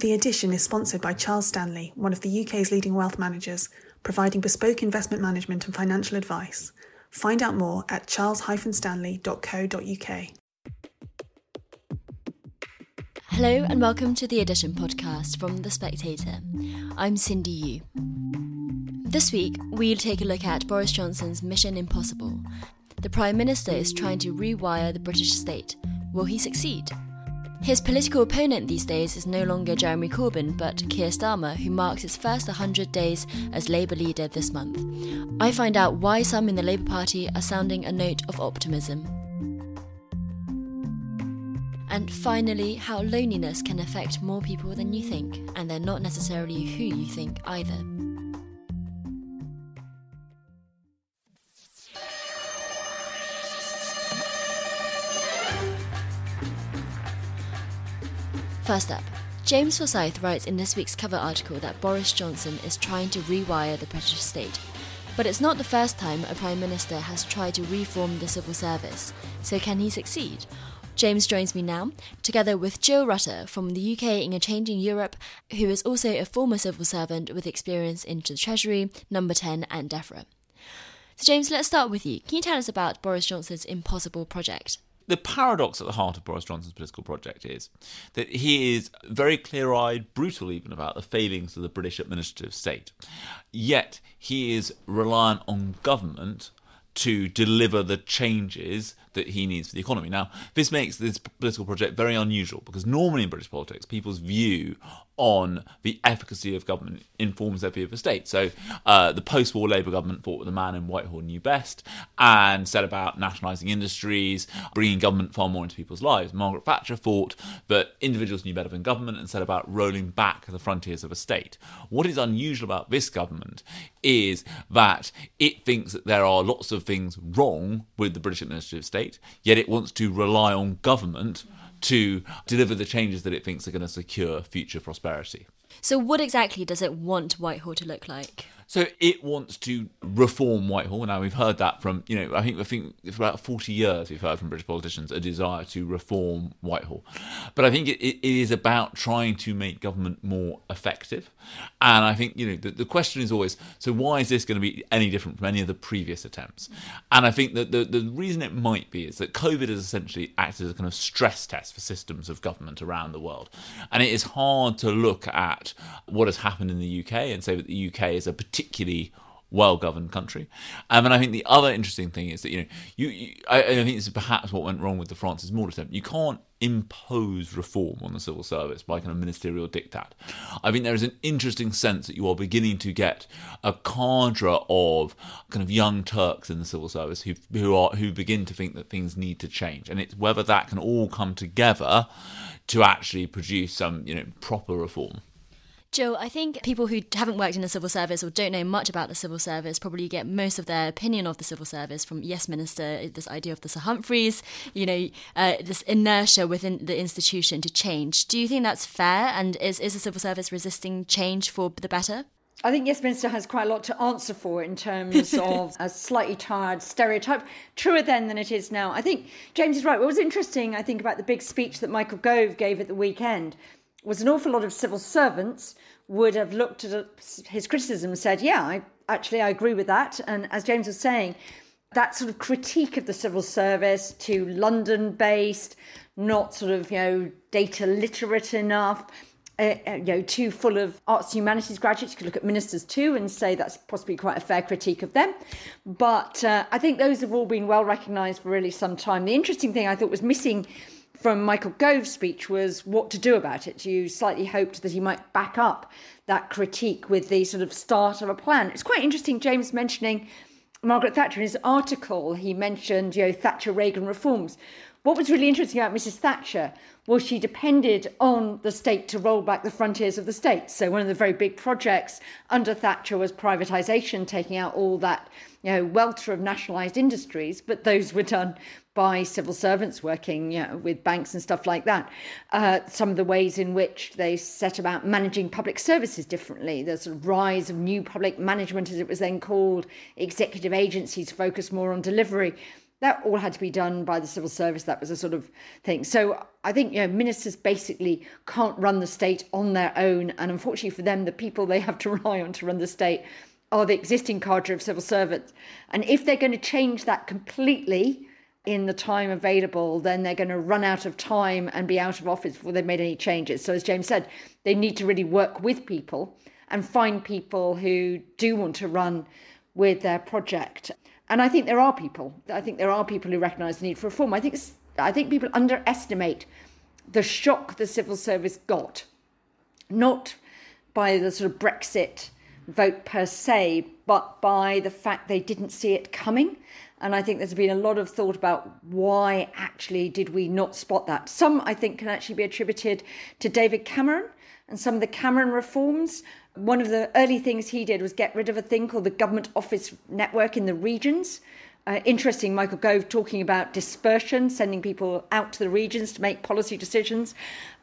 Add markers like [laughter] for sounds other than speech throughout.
The edition is sponsored by Charles Stanley, one of the UK's leading wealth managers, providing bespoke investment management and financial advice. Find out more at charles-stanley.co.uk. Hello and welcome to the Edition podcast from The Spectator. I'm Cindy Yu. This week, we'll take a look at Boris Johnson's Mission Impossible. The Prime Minister is trying to rewire the British state. Will he succeed? His political opponent these days is no longer Jeremy Corbyn, but Keir Starmer, who marks his first 100 days as Labour leader this month. I find out why some in the Labour Party are sounding a note of optimism. And finally, how loneliness can affect more people than you think, and they're not necessarily who you think either. First up, James Forsyth writes in this week's cover article that Boris Johnson is trying to rewire the British state. But it's not the first time a Prime Minister has tried to reform the civil service, so can he succeed? James joins me now, together with Jill Rutter from the UK in a Changing Europe, who is also a former civil servant with experience in the Treasury, Number 10, and DEFRA. So, James, let's start with you. Can you tell us about Boris Johnson's impossible project? The paradox at the heart of Boris Johnson's political project is that he is very clear eyed, brutal even about the failings of the British administrative state. Yet he is reliant on government to deliver the changes that he needs for the economy. Now, this makes this political project very unusual because normally in British politics, people's view on the efficacy of government informs their view of the state. So uh, the post war Labour government thought the man in Whitehall knew best and set about nationalising industries, bringing government far more into people's lives. Margaret Thatcher thought that individuals knew better than government and set about rolling back the frontiers of a state. What is unusual about this government is that it thinks that there are lots of things wrong with the British administrative state, yet it wants to rely on government to deliver the changes that it thinks are going to secure future prosperity. So, what exactly does it want Whitehall to look like? So it wants to reform Whitehall. Now we've heard that from you know I think I think for about forty years we've heard from British politicians a desire to reform Whitehall, but I think it, it is about trying to make government more effective. And I think you know the, the question is always so why is this going to be any different from any of the previous attempts? And I think that the the reason it might be is that COVID has essentially acted as a kind of stress test for systems of government around the world, and it is hard to look at what has happened in the UK and say that the UK is a particular particularly well governed country. Um, and I think the other interesting thing is that, you know, you, you I, I, think this is perhaps what went wrong with the Francis Maude attempt. You can't impose reform on the civil service by kind of ministerial diktat. I think there is an interesting sense that you are beginning to get a cadre of kind of young Turks in the civil service who who are who begin to think that things need to change. And it's whether that can all come together to actually produce some, you know, proper reform. Jill, I think people who haven't worked in the civil service or don't know much about the civil service probably get most of their opinion of the civil service from Yes Minister, this idea of the Sir Humphreys, you know, uh, this inertia within the institution to change. Do you think that's fair? And is, is the civil service resisting change for the better? I think Yes Minister has quite a lot to answer for in terms [laughs] of a slightly tired stereotype, truer then than it is now. I think James is right. What was interesting, I think, about the big speech that Michael Gove gave at the weekend was an awful lot of civil servants would have looked at his criticism and said, yeah, I, actually, I agree with that. And as James was saying, that sort of critique of the civil service to London based, not sort of, you know, data literate enough, uh, you know, too full of arts and humanities graduates. You could look at ministers too and say that's possibly quite a fair critique of them. But uh, I think those have all been well recognised for really some time. The interesting thing I thought was missing from Michael Gove's speech was what to do about it. You slightly hoped that he might back up that critique with the sort of start of a plan. It's quite interesting, James mentioning Margaret Thatcher in his article. He mentioned, you know, Thatcher Reagan reforms. What was really interesting about Mrs. Thatcher was she depended on the state to roll back the frontiers of the state. So one of the very big projects under Thatcher was privatisation, taking out all that you know welter of nationalised industries, but those were done by civil servants working you know, with banks and stuff like that. Uh, some of the ways in which they set about managing public services differently, the sort of rise of new public management, as it was then called, executive agencies focus more on delivery that all had to be done by the civil service. That was a sort of thing. So I think you know ministers basically can't run the state on their own, and unfortunately for them, the people they have to [laughs] rely on to run the state are the existing cadre of civil servants. And if they're going to change that completely in the time available, then they're going to run out of time and be out of office before they've made any changes. So as James said, they need to really work with people and find people who do want to run with their project. And I think there are people. I think there are people who recognise the need for reform. I think I think people underestimate the shock the civil service got, not by the sort of Brexit vote per se, but by the fact they didn't see it coming. And I think there's been a lot of thought about why actually did we not spot that. Some I think can actually be attributed to David Cameron and some of the Cameron reforms. One of the early things he did was get rid of a thing called the government office network in the regions. Uh, interesting, Michael Gove talking about dispersion, sending people out to the regions to make policy decisions.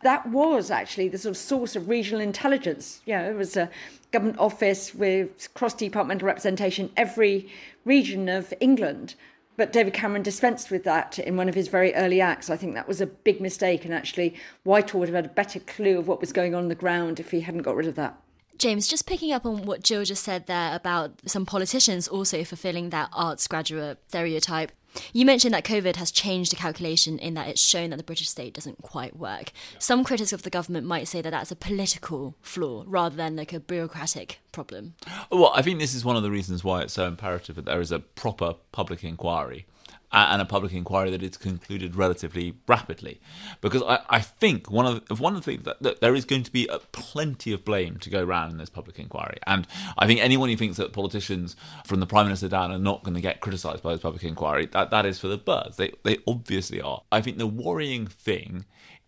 That was actually the sort of source of regional intelligence. You know, it was a government office with cross departmental representation every region of England. But David Cameron dispensed with that in one of his very early acts. I think that was a big mistake, and actually, Whitehall would have had a better clue of what was going on on the ground if he hadn't got rid of that. James, just picking up on what Jill just said there about some politicians also fulfilling that arts graduate stereotype. You mentioned that COVID has changed the calculation in that it's shown that the British state doesn't quite work. Some critics of the government might say that that's a political flaw rather than like a bureaucratic problem. Well, I think this is one of the reasons why it's so imperative that there is a proper public inquiry and a public inquiry that is concluded relatively rapidly. Because I, I think one of the, one of the things that, that there is going to be a, plenty of blame to go around in this public inquiry, and I think anyone who thinks that politicians from the prime minister down are not going to get criticised by this public inquiry, that that is for the birds. They they obviously are. I think the worrying thing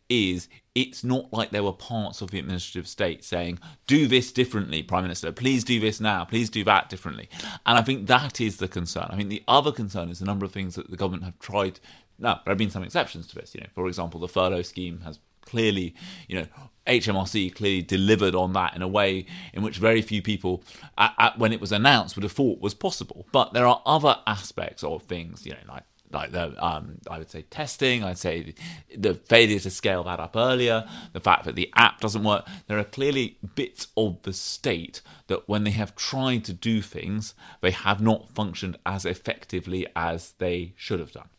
is it's not like there were parts of the administrative state saying, do this differently, Prime Minister, please do this now, please do that differently. And I think that is the concern. I think the other concern is the number of things that the government have tried. Now, there have been some exceptions to this. You know, for example, the furlough scheme has clearly, you know, HMRC clearly delivered on that in a way in which very few people, at, at, when it was announced, would have thought was possible. But there are other aspects of things, you know, like like the um, I would say testing. I'd say the failure to scale that up earlier, the fact that the app doesn't work. There are clearly bits of the state that, when they have tried to do things, they have not functioned as effectively as they should have done.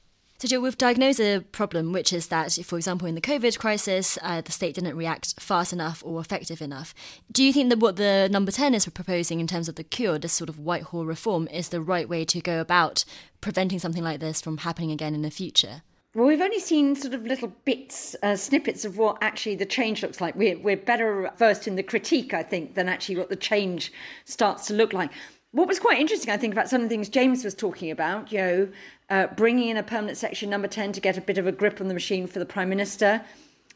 So, Jill, we've diagnosed a problem, which is that, for example, in the COVID crisis, uh, the state didn't react fast enough or effective enough. Do you think that what the number 10 is proposing in terms of the cure, this sort of Whitehall reform, is the right way to go about preventing something like this from happening again in the future? Well, we've only seen sort of little bits, uh, snippets of what actually the change looks like. We're, we're better versed in the critique, I think, than actually what the change starts to look like. What was quite interesting, I think, about some of the things James was talking about, you know, uh, bringing in a permanent section number 10 to get a bit of a grip on the machine for the Prime Minister,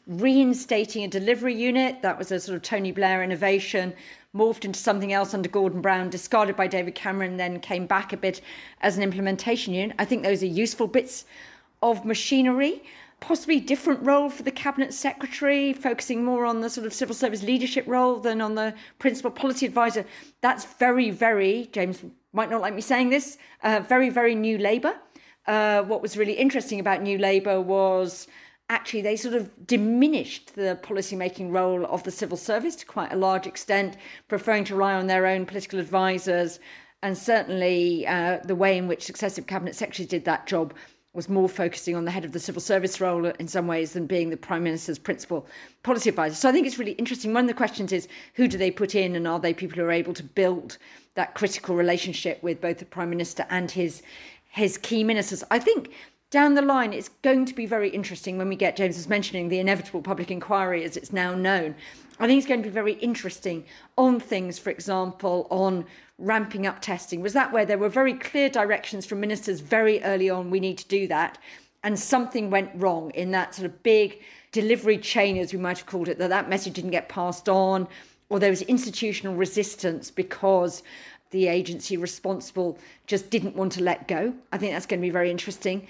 reinstating a delivery unit, that was a sort of Tony Blair innovation, morphed into something else under Gordon Brown, discarded by David Cameron, then came back a bit as an implementation unit. I think those are useful bits of machinery possibly different role for the cabinet secretary, focusing more on the sort of civil service leadership role than on the principal policy advisor. That's very, very, James might not like me saying this, uh, very, very new Labour. Uh, what was really interesting about New Labour was actually they sort of diminished the policy-making role of the civil service to quite a large extent, preferring to rely on their own political advisers. And certainly uh, the way in which successive cabinet secretaries did that job was more focusing on the head of the civil service role in some ways than being the prime minister's principal policy advisor. So I think it's really interesting. One of the questions is who do they put in, and are they people who are able to build that critical relationship with both the prime minister and his his key ministers? I think down the line, it's going to be very interesting when we get James was mentioning the inevitable public inquiry as it's now known. I think it's going to be very interesting on things, for example, on ramping up testing? Was that where there were very clear directions from ministers very early on, we need to do that, and something went wrong in that sort of big delivery chain, as we might have called it, that that message didn't get passed on, or there was institutional resistance because the agency responsible just didn't want to let go? I think that's going to be very interesting.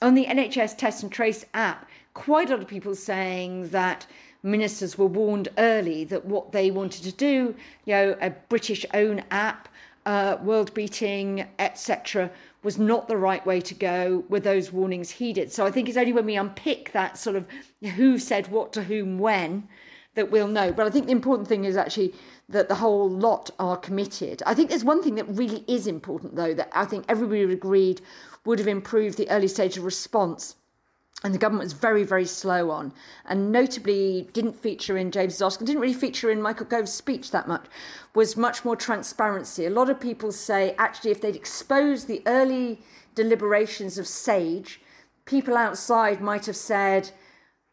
On the NHS Test and Trace app, quite a lot of people saying that ministers were warned early that what they wanted to do, you know, a British own app, uh, world beating, etc., was not the right way to go? Were those warnings heeded? So I think it's only when we unpick that sort of who said what to whom when that we'll know. But I think the important thing is actually that the whole lot are committed. I think there's one thing that really is important, though, that I think everybody agreed would have improved the early stage of response. And the government was very, very slow on, and notably didn't feature in James Oscar, didn't really feature in Michael Gove's speech that much, was much more transparency. A lot of people say actually, if they'd exposed the early deliberations of SAGE, people outside might have said,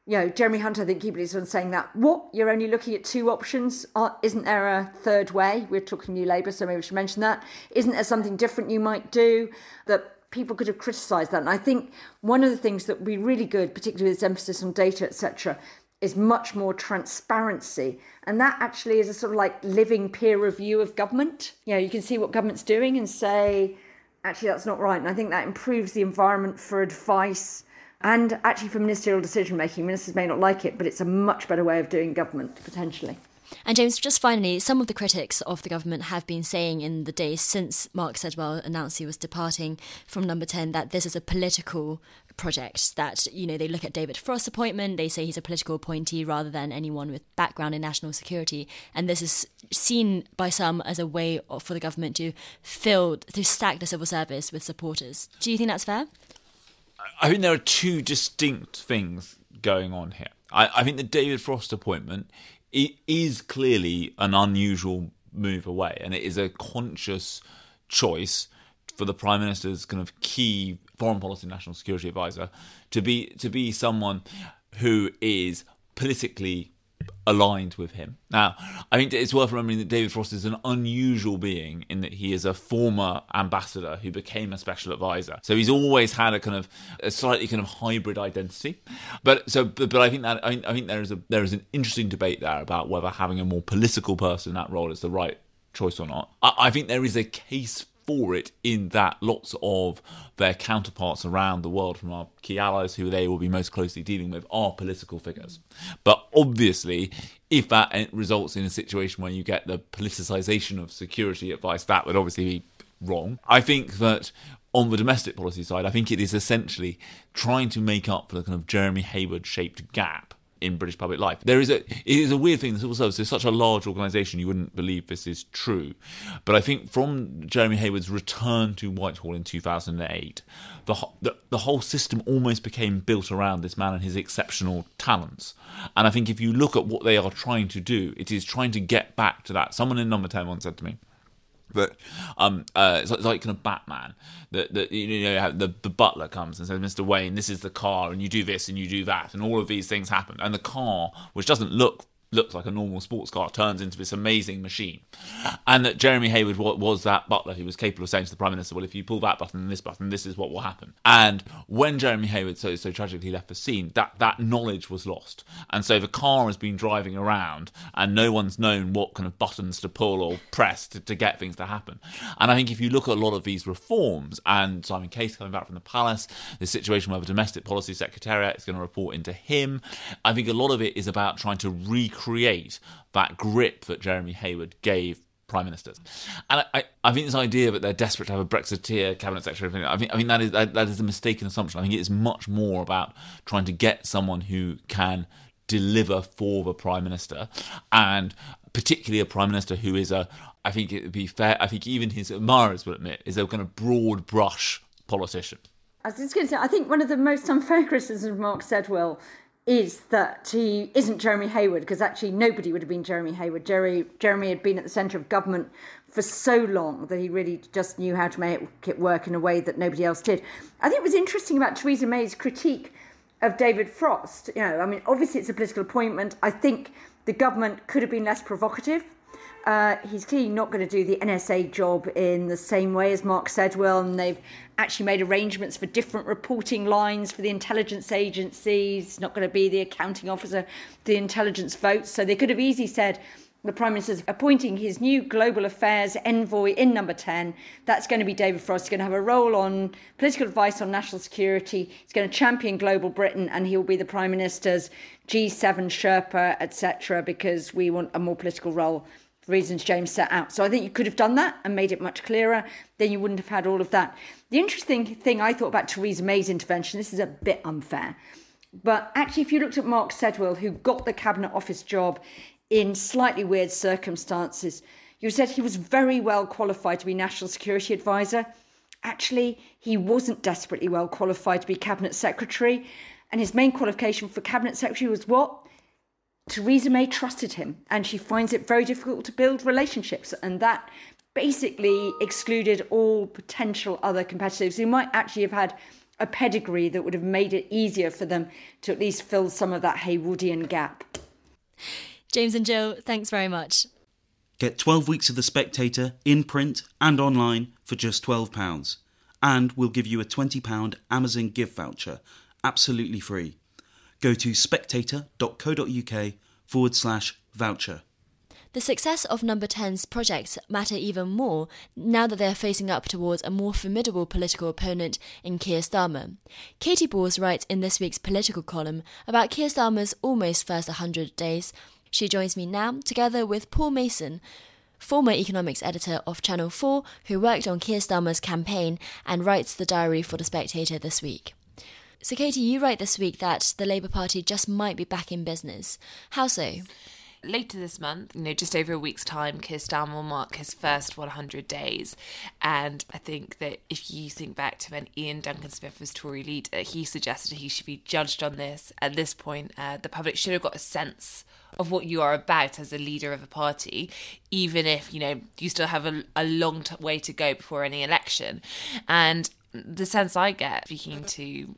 you know, Jeremy Hunt, I think, keeps on saying that. What? You're only looking at two options? Isn't there a third way? We're talking New Labour, so maybe we should mention that. Isn't there something different you might do? That people could have criticised that. And I think one of the things that would be really good, particularly with this emphasis on data, etc., is much more transparency. And that actually is a sort of like living peer review of government. You know, you can see what government's doing and say, actually, that's not right. And I think that improves the environment for advice and actually for ministerial decision making. Ministers may not like it, but it's a much better way of doing government potentially. And James, just finally, some of the critics of the government have been saying in the days since Mark Sedwill announced he was departing from Number 10 that this is a political project, that, you know, they look at David Frost's appointment, they say he's a political appointee rather than anyone with background in national security. And this is seen by some as a way for the government to fill, to stack the civil service with supporters. Do you think that's fair? I think there are two distinct things going on here. I, I think the David Frost appointment is clearly an unusual move away, and it is a conscious choice for the prime minister's kind of key foreign policy national security advisor to be to be someone who is politically aligned with him. Now, I think it's worth remembering that David Frost is an unusual being in that he is a former ambassador who became a special advisor. So he's always had a kind of a slightly kind of hybrid identity. But so, but, but I think that I, I think there is a there is an interesting debate there about whether having a more political person in that role is the right choice or not. I, I think there is a case for it in that lots of their counterparts around the world from our key allies who they will be most closely dealing with are political figures. But obviously, if that results in a situation where you get the politicization of security advice, that would obviously be wrong. I think that on the domestic policy side, I think it is essentially trying to make up for the kind of Jeremy Heywood shaped gap in British public life. There is a it is a weird thing. The civil service is such a large organisation, you wouldn't believe this is true. But I think from Jeremy Heywood's return to Whitehall in 2008, the, the the whole system almost became built around this man and his exceptional talents. And I think if you look at what they are trying to do, it is trying to get back to that. Someone in Number Ten once said to me but um, uh, it's, like, it's like kind of Batman. That that you know the the butler comes and says, "Mr. Wayne, this is the car, and you do this and you do that, and all of these things happen." And the car, which doesn't look looks like a normal sports car turns into this amazing machine. And that Jeremy Heywood was that butler who was capable of saying to the Prime Minister, well, if you pull that button and this button, this is what will happen. And when Jeremy Heywood so, so tragically left the scene, that, that knowledge was lost. And so the car has been driving around and no one's known what kind of buttons to pull or press to, to get things to happen. And I think if you look at a lot of these reforms and Simon Case coming back from the palace, the situation where the domestic policy secretariat is going to report into him, I think a lot of it is about trying to recreate create that grip that Jeremy Heywood gave prime ministers. And I, I think this idea that they're desperate to have a Brexiteer cabinet secretary, I think, I think that is that, that is a mistaken assumption. I think it is much more about trying to get someone who can deliver for the prime minister, and particularly a prime minister who is a. I think it would be fair. I think even his admirers will admit is a kind of broad brush politician. I was just going to say, I think one of the most unfair criticisms of Mark Sedwill is that he isn't Jeremy Heywood, because actually nobody would have been Jeremy Heywood. Jerry, Jeremy had been at the centre of government for so long that he really just knew how to make it work in a way that nobody else did. I think it was interesting about Theresa May's critique of David Frost. You know, I mean, obviously it's a political appointment. I think the government could have been less provocative. Uh, he's clearly not going to do the NSA job in the same way as Mark Sedwill, and they've actually made arrangements for different reporting lines for the intelligence agencies. He's not going to be the accounting officer, the intelligence votes. So they could have easily said, the Prime Minister's appointing his new global affairs envoy in number 10. That's going to be David Frost. He's going to have a role on political advice on national security. He's going to champion global Britain and he'll be the Prime Minister's G7 Sherpa, etc., because we want a more political role reasons James set out. So I think you could have done that and made it much clearer. Then you wouldn't have had all of that. The interesting thing I thought about Theresa May's intervention, this is a bit unfair, but actually, if you looked at Mark Sedwill, who got the cabinet office job in slightly weird circumstances, you said he was very well qualified to be national security advisor. Actually, he wasn't desperately well qualified to be cabinet secretary. And his main qualification for cabinet secretary was what? Theresa May trusted him, and she finds it very difficult to build relationships. And that basically excluded all potential other competitors who might actually have had a pedigree that would have made it easier for them to at least fill some of that Heywoodian gap. James and Joe, thanks very much. Get 12 weeks of The Spectator in print and online for just £12. And we'll give you a £20 Amazon gift voucher absolutely free. Go to spectator.co.uk forward slash voucher. The success of Number 10's projects matter even more now that they are facing up towards a more formidable political opponent in Keir Starmer. Katy Balls writes in this week's political column about Keir Starmer's almost first 100 days. She joins me now, together with Paul Mason, former economics editor of Channel 4, who worked on Keir Starmer's campaign and writes the diary for The Spectator this week. So, Katy, you write this week that the Labour Party just might be back in business. How so? later this month, you know, just over a week's time, Keir Starmer will mark his first 100 days. And I think that if you think back to when Iain Duncan Smith was Tory leader, he suggested he should be judged on this. At this point, uh, the public should have got a sense of what you are about as a leader of a party, even if, you know, you still have a, a long t- way to go before any election. And the sense I get speaking to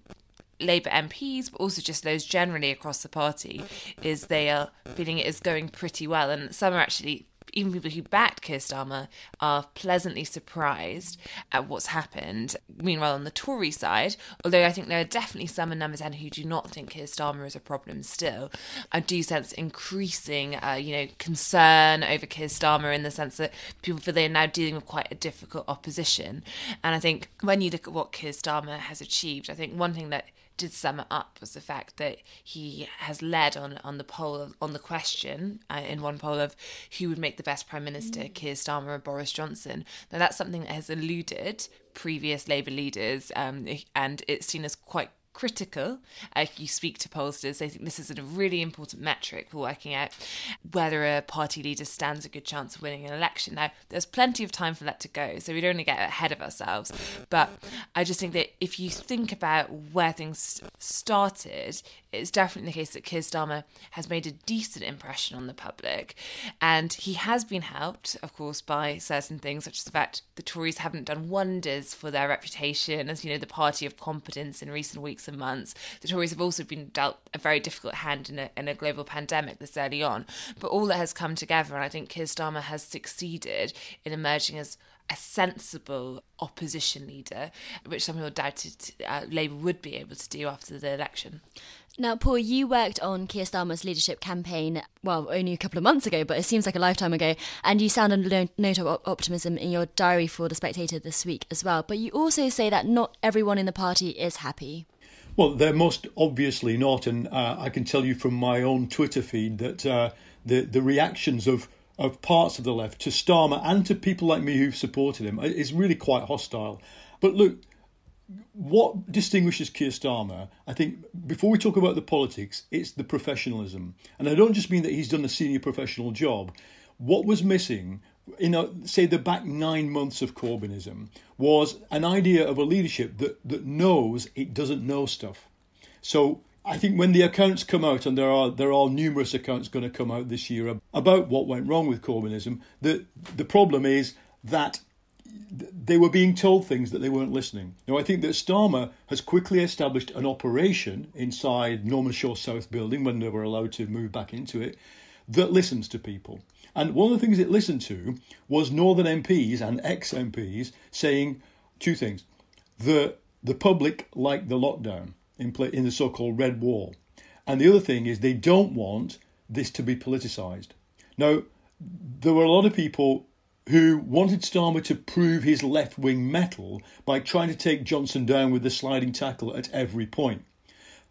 Labour MPs, but also just those generally across the party, is they are feeling it is going pretty well. And some are actually even people who backed Keir Starmer are pleasantly surprised at what's happened. Meanwhile, on the Tory side, although I think there are definitely some in Number 10 who do not think Keir Starmer is a problem still, I do sense increasing, uh, you know, concern over Keir Starmer in the sense that people feel they're now dealing with quite a difficult opposition. And I think when you look at what Keir Starmer has achieved, I think one thing that did sum it up was the fact that he has led on on the poll on the question uh, in one poll of who would make the best prime minister, mm. Keir Starmer or Boris Johnson. Now that's something that has eluded previous Labour leaders, um, and it's seen as quite critical. Uh, you speak to pollsters, they think this is a really important metric for working out whether a party leader stands a good chance of winning an election. Now, there's plenty of time for that to go, so we don't want to get ahead of ourselves. But I just think that if you think about where things started, it's definitely the case that Keir Starmer has made a decent impression on the public. And he has been helped, of course, by certain things, such as the fact the Tories haven't done wonders for their reputation as, you know, the party of competence in recent weeks weeks and months. The Tories have also been dealt a very difficult hand in a, in a global pandemic this early on. But all that has come together, and I think Keir Starmer has succeeded in emerging as a sensible opposition leader, which some people doubted uh, Labour would be able to do after the election. Now, Paul, you worked on Keir Starmer's leadership campaign, well, only a couple of months ago, but it seems like a lifetime ago. And you sound a note of optimism in your diary for The Spectator this week as well. But you also say that not everyone in the party is happy. Well, they're most obviously not, and uh, I can tell you from my own Twitter feed that uh, the the reactions of of parts of the left to Starmer and to people like me who've supported him is really quite hostile. But look, what distinguishes Keir Starmer, I think, before we talk about the politics, it's the professionalism, and I don't just mean that he's done a senior professional job. What was missing in a, say the back nine months of Corbynism was an idea of a leadership that, that knows it doesn't know stuff. So I think when the accounts come out, and there are there are numerous accounts going to come out this year about what went wrong with Corbynism, the the problem is that they were being told things that they weren't listening. Now I think that Starmer has quickly established an operation inside Norman Shaw South building when they were allowed to move back into it that listens to people. And one of the things it listened to was Northern MPs and ex MPs saying two things. The, the public like the lockdown in, in the so called Red Wall. And the other thing is they don't want this to be politicised. Now, there were a lot of people who wanted Starmer to prove his left wing mettle by trying to take Johnson down with the sliding tackle at every point.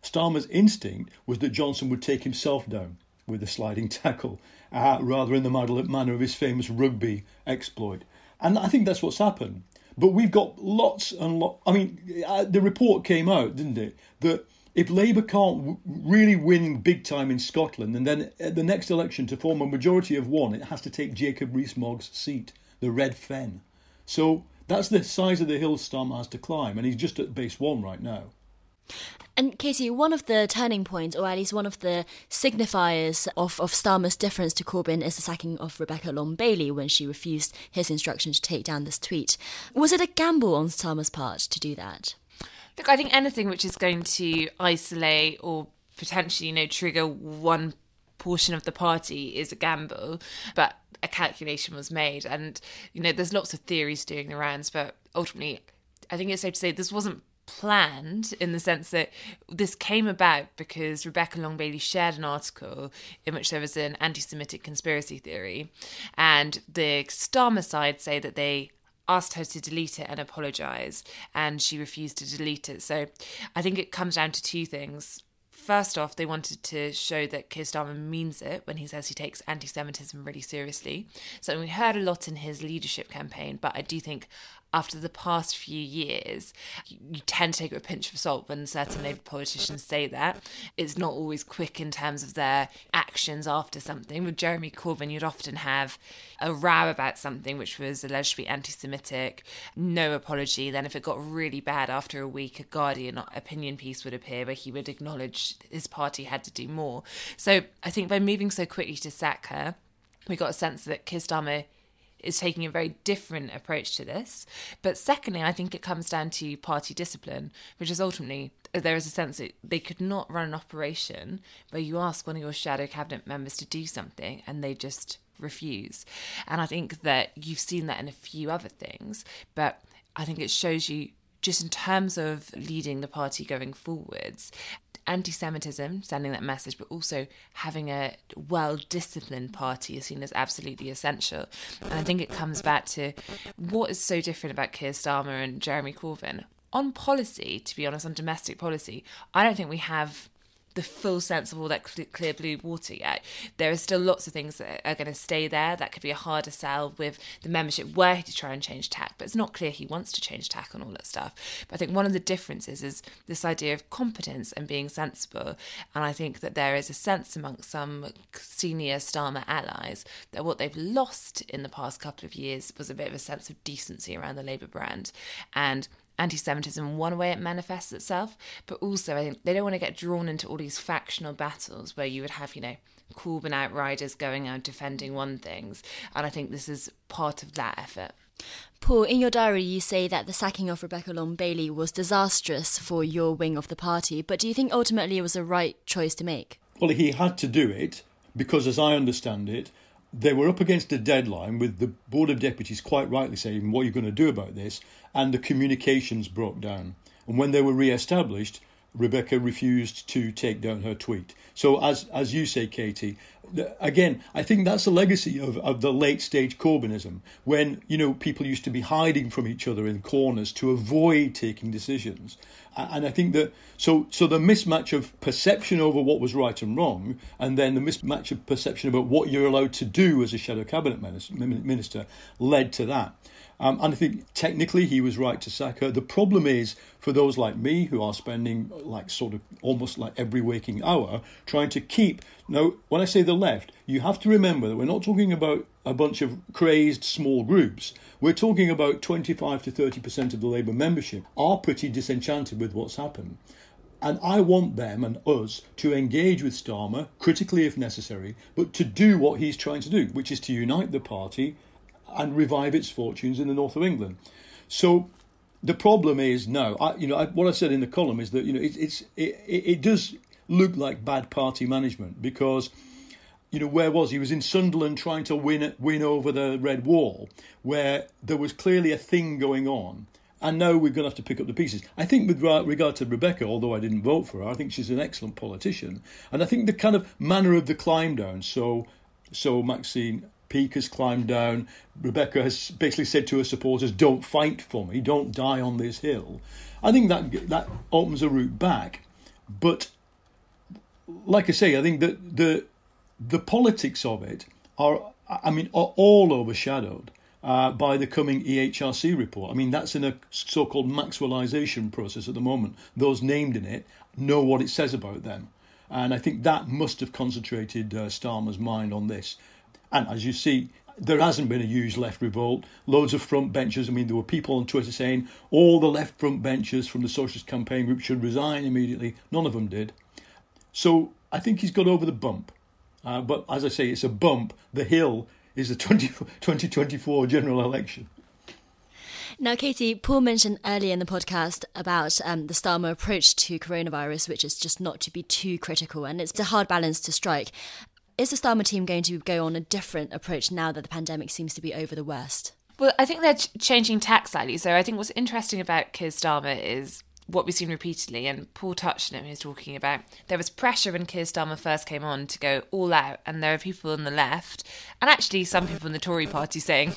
Starmer's instinct was that Johnson would take himself down with a sliding [laughs] tackle. Uh, rather in the manner of his famous rugby exploit. And I think that's what's happened. But we've got lots and lots. I mean, uh, the report came out, didn't it? That if Labour can't w- really win big time in Scotland, and then at the next election to form a majority of one, it has to take Jacob Rees-Mogg's seat, the Red Fen. So that's the size of the hill Starmer has to climb, and he's just at base one right now. And Katy, one of the turning points, or at least one of the signifiers of, of Starmer's difference to Corbyn, is the sacking of Rebecca Long Bailey when she refused his instruction to take down this tweet. Was it a gamble on Starmer's part to do that? Look, I think anything which is going to isolate or potentially, you know, trigger one portion of the party is a gamble, but a calculation was made. And, you know, there's lots of theories doing the rounds, but ultimately, I think it's safe to say this wasn't planned in the sense that this came about because Rebecca Long Bailey shared an article in which there was an anti Semitic conspiracy theory, and the Starmer side say that they asked her to delete it and apologize, and she refused to delete it. So I think it comes down to two things. First off, they wanted to show that Keir Starmer means it when he says he takes anti Semitism really seriously. So we heard a lot in his leadership campaign, but I do think after the past few years, you tend to take it with a pinch of salt when certain Labour politicians say that. It's not always quick in terms of their actions after something. With Jeremy Corbyn, you'd often have a row about something which was alleged to be anti Semitic, no apology. Then, if it got really bad after a week, a Guardian opinion piece would appear where he would acknowledge his party had to do more. So, I think by moving so quickly to sack her, we got a sense that Keir Starmer is taking a very different approach to this. But secondly, I think it comes down to party discipline, which is ultimately there is a sense that they could not run an operation where you ask one of your shadow cabinet members to do something and they just refuse. And I think that you've seen that in a few other things, but I think it shows you just in terms of leading the party going forwards anti Semitism, sending that message, but also having a well disciplined party is seen as absolutely essential. And I think it comes back to what is so different about Keir Starmer and Jeremy Corbyn. On policy, to be honest, on domestic policy, I don't think we have the full sense of all that clear blue water yet. There are still lots of things that are going to stay there. That could be a harder sell with the membership were to try and change tack, but it's not clear he wants to change tack on all that stuff. But I think one of the differences is this idea of competence and being sensible. And I think that there is a sense amongst some senior Starmer allies that what they've lost in the past couple of years was a bit of a sense of decency around the Labour brand. And anti Semitism, one way it manifests itself, but also I think they don't want to get drawn into all these factional battles where you would have, you know, Corbyn outriders going out defending one things. And I think this is part of that effort. Paul, in your diary, you say that the sacking of Rebecca Long Bailey was disastrous for your wing of the party, but do you think ultimately it was the right choice to make? Well, he had to do it because, as I understand it, they were up against a deadline with the Board of Deputies quite rightly saying, What are you going to do about this? And the communications broke down. And when they were re established, Rebecca refused to take down her tweet. So, as as you say, Katy, again, I think that's a legacy of, of the late stage Corbynism, when you know people used to be hiding from each other in corners to avoid taking decisions. And I think that so so the mismatch of perception over what was right and wrong, and then the mismatch of perception about what you're allowed to do as a shadow cabinet minister, led to that. Um, and I think technically he was right to sack her. The problem is for those like me who are spending like sort of almost like every waking hour trying to keep. Now, when I say the left, you have to remember that we're not talking about a bunch of crazed small groups. We're talking about 25 to 30% of the Labour membership are pretty disenchanted with what's happened. And I want them and us to engage with Starmer, critically if necessary, but to do what he's trying to do, which is to unite the party and revive its fortunes in the north of England. So the problem is now, I, you know, I, what I said in the column is that you know it, it's it, it does look like bad party management because you know, where was he? he? was in Sunderland trying to win win over the Red Wall, where there was clearly a thing going on. And now we're going to have to pick up the pieces. I think, with regard to Rebecca, although I didn't vote for her, I think she's an excellent politician. And I think the kind of manner of the climb down. So, so Maxine Peake has climbed down. Rebecca has basically said to her supporters, "Don't fight for me. Don't die on this hill." I think that that opens a route back. But like I say, I think that the the politics of it are, I mean, are all overshadowed uh, by the coming EHRC report. I mean, that's in a so called Maxwellization process at the moment. Those named in it know what it says about them. And I think that must have concentrated uh, Starmer's mind on this. And as you see, there hasn't been a huge left revolt. Loads of front benchers. I mean, there were people on Twitter saying all the left front benchers from the Socialist Campaign Group should resign immediately. None of them did. So I think he's got over the bump. Uh, but as I say, it's a bump. The hill is the [laughs] 20, 2024 general election. Now, Katy, Paul mentioned earlier in the podcast about um, the Starmer approach to coronavirus, which is just not to be too critical, and it's a hard balance to strike. Is the Starmer team going to go on a different approach now that the pandemic seems to be over the worst? Well, I think they're changing tack slightly. So I think what's interesting about Keir Starmer is what we've seen repeatedly, and Paul touched on it when he was talking about there was pressure when Keir Starmer first came on to go all out, and there are people on the left, and actually some people in the Tory party saying,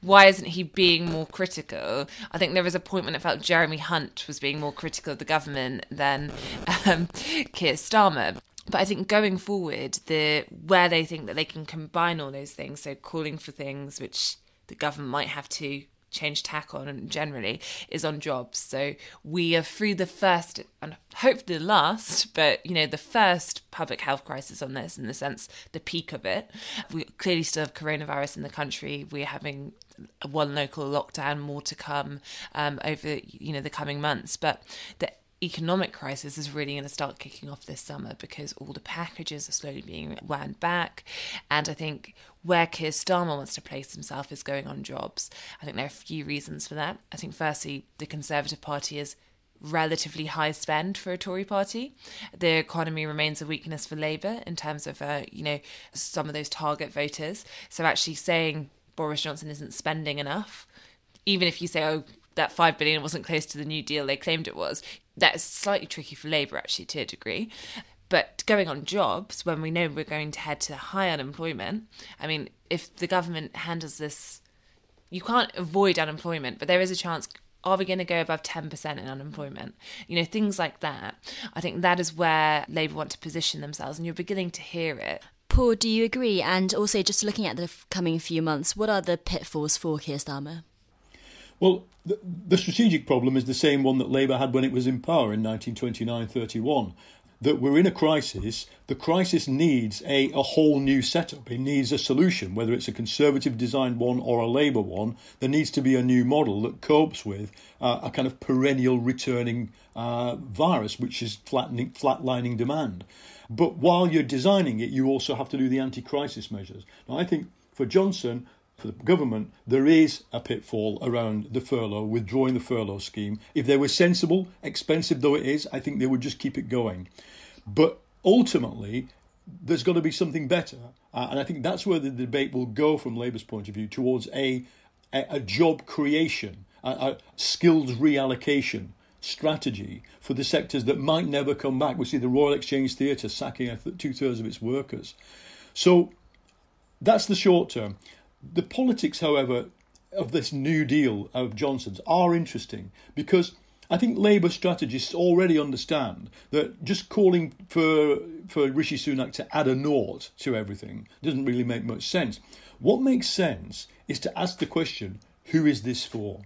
why isn't he being more critical? I think there was a point when it felt Jeremy Hunt was being more critical of the government than [laughs] um, Keir Starmer. But I think going forward, the where they think that they can combine all those things, so calling for things which the government might have to change tack on and generally is on jobs. So we are through the first and hopefully the last, but you know, the first public health crisis on this in the sense the peak of it. We clearly still have coronavirus in the country. We're having one local lockdown, more to come um, over you know the coming months. But the economic crisis is really going to start kicking off this summer because all the packages are slowly being wound back. And I think where Keir Starmer wants to place himself is going on jobs. I think there are a few reasons for that. I think, firstly, the Conservative Party is relatively high spend for a Tory party. The economy remains a weakness for Labour in terms of, uh, you know, some of those target voters. So actually saying Boris Johnson isn't spending enough, even if you say, oh, that five billion wasn't close to the New Deal they claimed it was, that's slightly tricky for Labour actually to a degree. But going on jobs, when we know we're going to head to high unemployment, I mean, if the government handles this, you can't avoid unemployment, but there is a chance. Are we going to go above 10% in unemployment? You know, things like that. I think that is where Labour want to position themselves, and you're beginning to hear it. Paul, do you agree? And also, just looking at the coming few months, what are the pitfalls for Keir Starmer? Well, the, the strategic problem is the same one that Labour had when it was in power in 1929 31 that we're in a crisis. The crisis needs a, a whole new setup. It needs a solution, whether it's a conservative designed one or a Labour one. There needs to be a new model that copes with uh, a kind of perennial returning uh, virus, which is flattening, flatlining demand. But while you're designing it, you also have to do the anti crisis measures. Now, I think for Johnson, for the government, there is a pitfall around the furlough, withdrawing the furlough scheme. If they were sensible, expensive though it is, I think they would just keep it going. But ultimately, there's got to be something better. Uh, and I think that's where the debate will go from Labour's point of view towards a, a, a job creation, a, a skills reallocation strategy for the sectors that might never come back. We see the Royal Exchange Theatre sacking two thirds of its workers. So that's the short term. The politics, however, of this New Deal of Johnson's are interesting because I think Labour strategists already understand that just calling for for Rishi Sunak to add a nought to everything doesn't really make much sense. What makes sense is to ask the question, who is this for?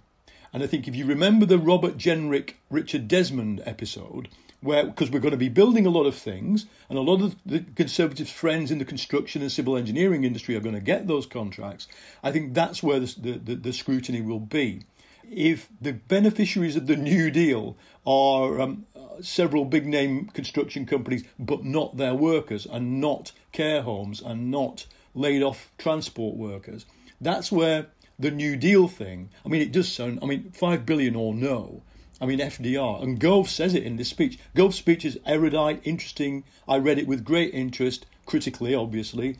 And I think if you remember the Robert Jenrick Richard Desmond episode, where because we're going to be building a lot of things, and a lot of the Conservative friends in the construction and civil engineering industry are going to get those contracts. I think that's where the, the, the scrutiny will be. If the beneficiaries of the New Deal are um, several big name construction companies, but not their workers, and not care homes, and not laid off transport workers, that's where the New Deal thing. I mean, it does sound. I mean, five billion or no. I mean, FDR. And Gove says it in this speech. Gove's speech is erudite, interesting. I read it with great interest, critically, obviously.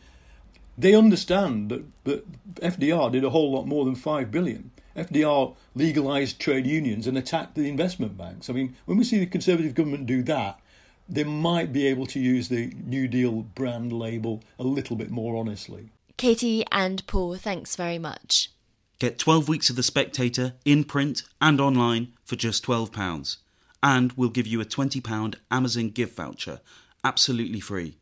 They understand that, that FDR did a whole lot more than 5 billion. FDR legalised trade unions and attacked the investment banks. I mean, when we see the Conservative government do that, they might be able to use the New Deal brand label a little bit more honestly. Katy and Paul, thanks very much. Get 12 weeks of The Spectator in print and online for just £12. And we'll give you a £20 Amazon gift voucher absolutely free.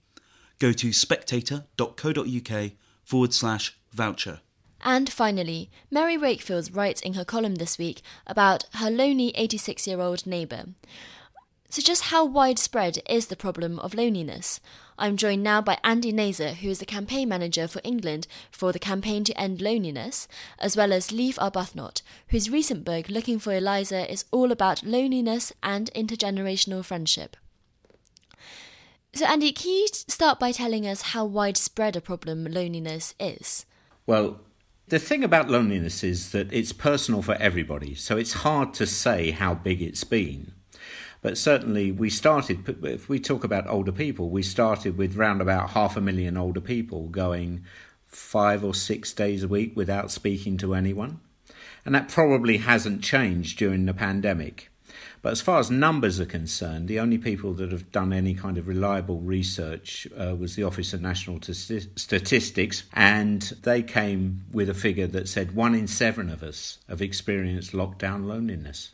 Go to spectator.co.uk forward slash voucher. And finally, Mary Wakefield writes in her column this week about her lonely 86 year old neighbour. So, just how widespread is the problem of loneliness? I'm joined now by Andy Nazer, who is the campaign manager for England for the campaign to end loneliness, as well as Leaf Arbuthnot, whose recent book, Looking for Eliza, is all about loneliness and intergenerational friendship. So, Andy, can you start by telling us how widespread a problem loneliness is? Well, the thing about loneliness is that it's personal for everybody, so it's hard to say how big it's been. But certainly, we started, if we talk about older people, we started with round about half a million older people going five or six days a week without speaking to anyone. And that probably hasn't changed during the pandemic. But as far as numbers are concerned, the only people that have done any kind of reliable research uh, was the Office of National Statistics, and they came with a figure that said one in seven of us have experienced lockdown loneliness.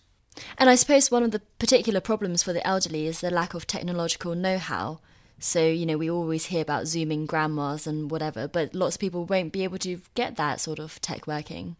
And I suppose one of the particular problems for the elderly is the lack of technological know how. So, you know, we always hear about Zooming grandmas and whatever, but lots of people won't be able to get that sort of tech working.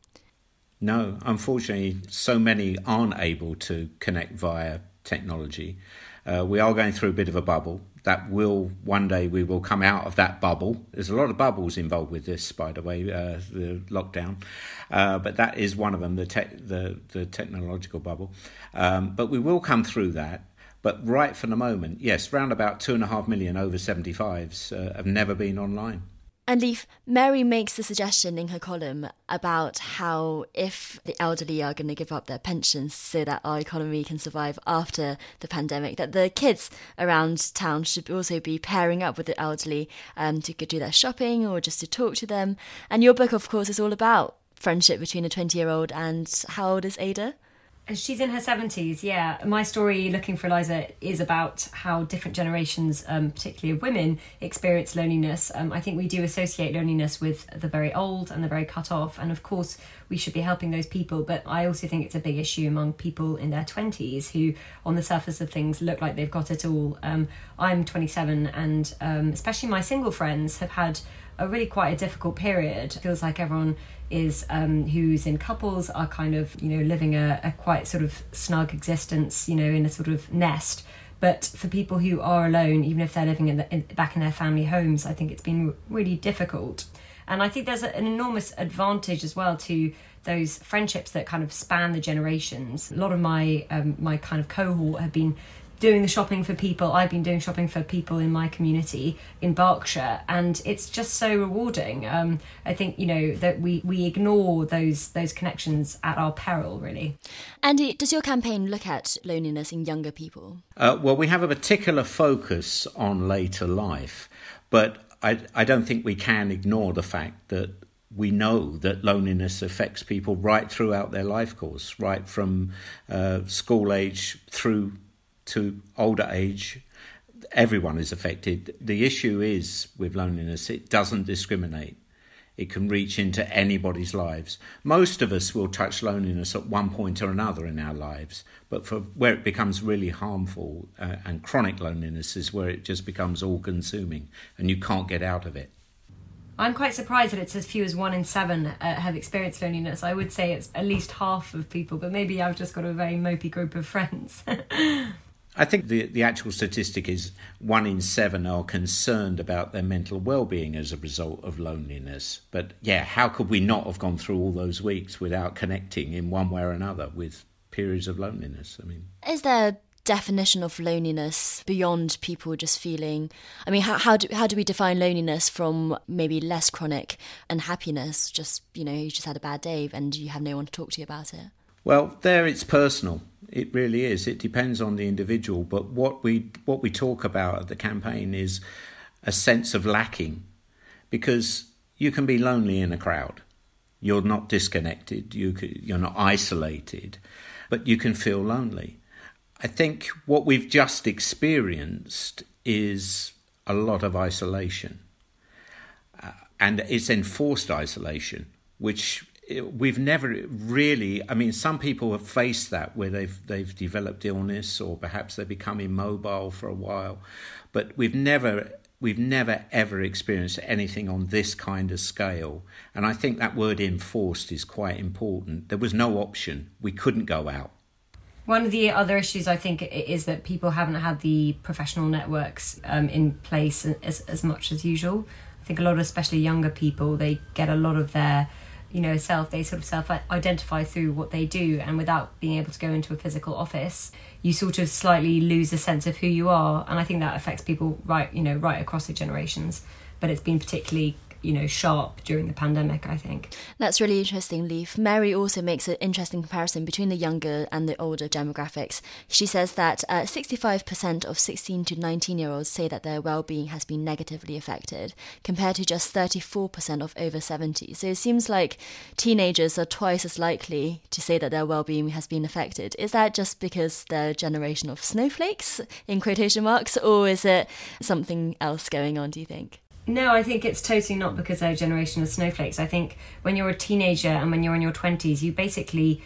No, unfortunately, so many aren't able to connect via technology. Uh, we are going through a bit of a bubble. That will one day we will come out of that bubble. There's a lot of bubbles involved with this, by the way, uh, the lockdown, uh, but that is one of them, the te- the the technological bubble. Um, but we will come through that. But right for the moment, yes, round about two and a half million over 75s uh, have never been online. And Leaf, Mary makes the suggestion in her column about how if the elderly are going to give up their pensions so that our economy can survive after the pandemic, that the kids around town should also be pairing up with the elderly um, to do their shopping or just to talk to them. And your book, of course, is all about friendship between a 20 year old and how old is Ada? She's in her 70s, yeah. My story, Looking for Eliza, is about how different generations, um, particularly of women, experience loneliness. Um, I think we do associate loneliness with the very old and the very cut off, and of course, we should be helping those people. But I also think it's a big issue among people in their 20s who, on the surface of things, look like they've got it all. Um, I'm 27, and um, especially my single friends have had a really quite a difficult period. It feels like everyone is um, who's in couples are kind of you know living a, a quite sort of snug existence, you know, in a sort of nest. But for people who are alone, even if they're living in, the, in back in their family homes, I think it's been really difficult. And I think there's an enormous advantage as well to those friendships that kind of span the generations. A lot of my um, my kind of cohort have been doing the shopping for people. I've been doing shopping for people in my community in Berkshire, and it's just so rewarding. Um, I think you know that we we ignore those those connections at our peril, really. Andy, does your campaign look at loneliness in younger people? Uh, well, we have a particular focus on later life, but I I don't think we can ignore the fact that we know that loneliness affects people right throughout their life course, right from uh, school age through to older age, everyone is affected. The issue is with loneliness, it doesn't discriminate. It can reach into anybody's lives. Most of us will touch loneliness at one point or another in our lives, but for where it becomes really harmful uh, and chronic loneliness is where it just becomes all consuming and you can't get out of it. I'm quite surprised that it's as few as one in seven uh, have experienced loneliness. I would say it's at least half of people, but maybe I've just got a very mopey group of friends. [laughs] I think the, the actual statistic is one in seven are concerned about their mental well being as a result of loneliness. But yeah, how could we not have gone through all those weeks without connecting in one way or another with periods of loneliness? I mean, is there a definition of loneliness beyond people just feeling i mean how, how do how do we define loneliness from maybe less chronic and happiness just you know you just had a bad day and you have no one to talk to you about it well there it's personal it really is. It depends on the individual. But what we what we talk about at the campaign is a sense of lacking, because you can be lonely in a crowd. You're not disconnected. You you're not isolated, but you can feel lonely. I think what we've just experienced is a lot of isolation, uh, and it's enforced isolation, which we've never really i mean some people have faced that where they've they've developed illness or perhaps they become immobile for a while but we've never we've never ever experienced anything on this kind of scale. And I think that word enforced is quite important. There was no option, we couldn't go out. One of the other issues I think is that people haven't had the professional networks um, in place as, as much as usual. I think a lot of, especially younger people, they get a lot of their you know self they sort of self identify through what they do and without being able to go into a physical office you sort of slightly lose a sense of who you are and i think that affects people right you know right across the generations. But it's been particularly you know sharp during the pandemic i think. That's really interesting leaf mary also makes an interesting comparison between the younger and the older demographics. She says that uh, 65% of 16 to 19 year olds say that their well-being has been negatively affected compared to just 34% of over 70 so it seems like teenagers are twice as likely to say that their well-being has been affected. Is that just because they're a generation of snowflakes in quotation marks or is it something else going on do you think no, I think it's totally not because they're a generation of snowflakes. I think when you're a teenager and when you're in your 20s, you basically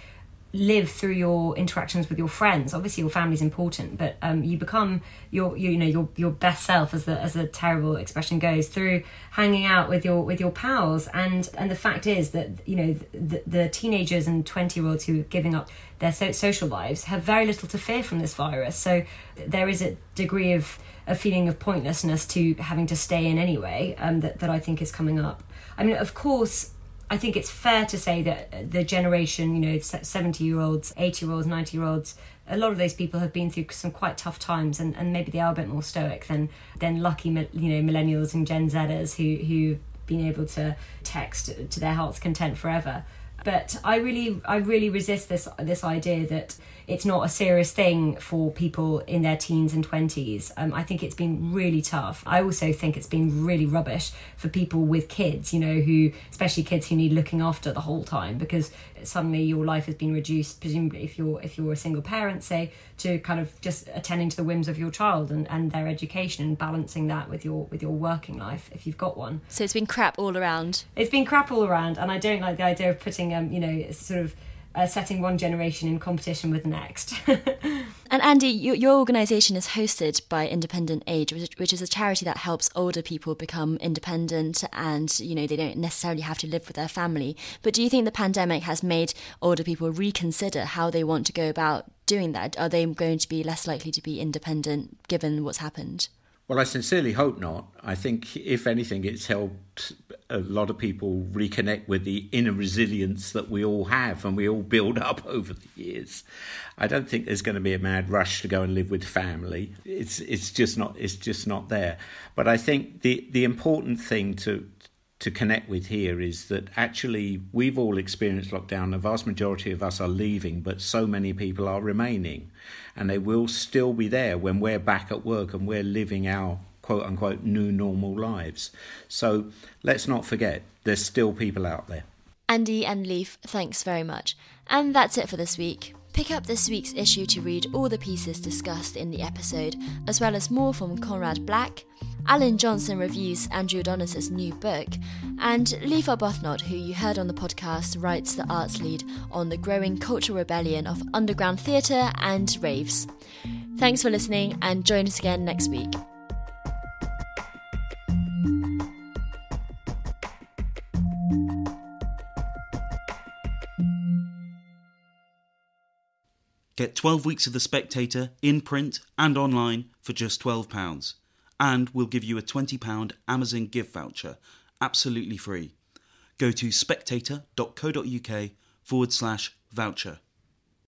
live through your interactions with your friends. Obviously, your family's important, but um, you become your, you know, your your best self, as the as the terrible expression goes, through hanging out with your with your pals. And and the fact is that you know the, the teenagers and twenty year olds who are giving up their so- social lives have very little to fear from this virus. So there is a degree of a feeling of pointlessness to having to stay in anyway um, that, that I think is coming up. I mean, of course, I think it's fair to say that the generation, you know, 70 year olds, 80 year olds, 90 year olds, a lot of those people have been through some quite tough times and, and maybe they are a bit more stoic than, than lucky, you know, millennials and Gen Zers who, who've been able to text to their heart's content forever. But I really, I really resist this this idea that it's not a serious thing for people in their teens and 20s. Um, I think it's been really tough. I also think it's been really rubbish for people with kids, you know, who, especially kids who need looking after the whole time because suddenly your life has been reduced, presumably if you're, if you're a single parent, say, to kind of just attending to the whims of your child and, and their education and balancing that with your, with your working life if you've got one. So it's been crap all around. It's been crap all around. And I don't like the idea of putting, um, you know, sort of uh, setting one generation in competition with the next. [laughs] and Andy, your, your organisation is hosted by Independent Age, which, which, is a charity that helps older people become independent and, you know, they don't necessarily have to live with their family. But do you think the pandemic has made older people reconsider how they want to go about doing that? Are they going to be less likely to be independent given what's happened? Well, I sincerely hope not. I think, if anything, it's helped a lot of people reconnect with the inner resilience that we all have and we all build up [laughs] over the years. I don't think there's going to be a mad rush to go and live with family. It's it's just not it's just not there. But I think the the important thing to to connect with here is that actually we've all experienced lockdown. The vast majority of us are leaving, but so many people are remaining. And they will still be there when we're back at work and we're living our quote unquote new normal lives. So let's not forget, there's still people out there. Andy and Leaf, thanks very much. And that's it for this week. Pick up this week's issue to read all the pieces discussed in the episode, as well as more from Conrad Black, Alan Johnson reviews Andrew Adonis' new book, and Leaf Arbuthnot, who you heard on the podcast, writes the arts lead on the growing cultural rebellion of underground theatre and raves. Thanks for listening, and join us again next week. Get 12 weeks of The Spectator in print and online for just £12 and we'll give you a £20 Amazon gift voucher absolutely free. Go to spectator.co.uk forward slash voucher.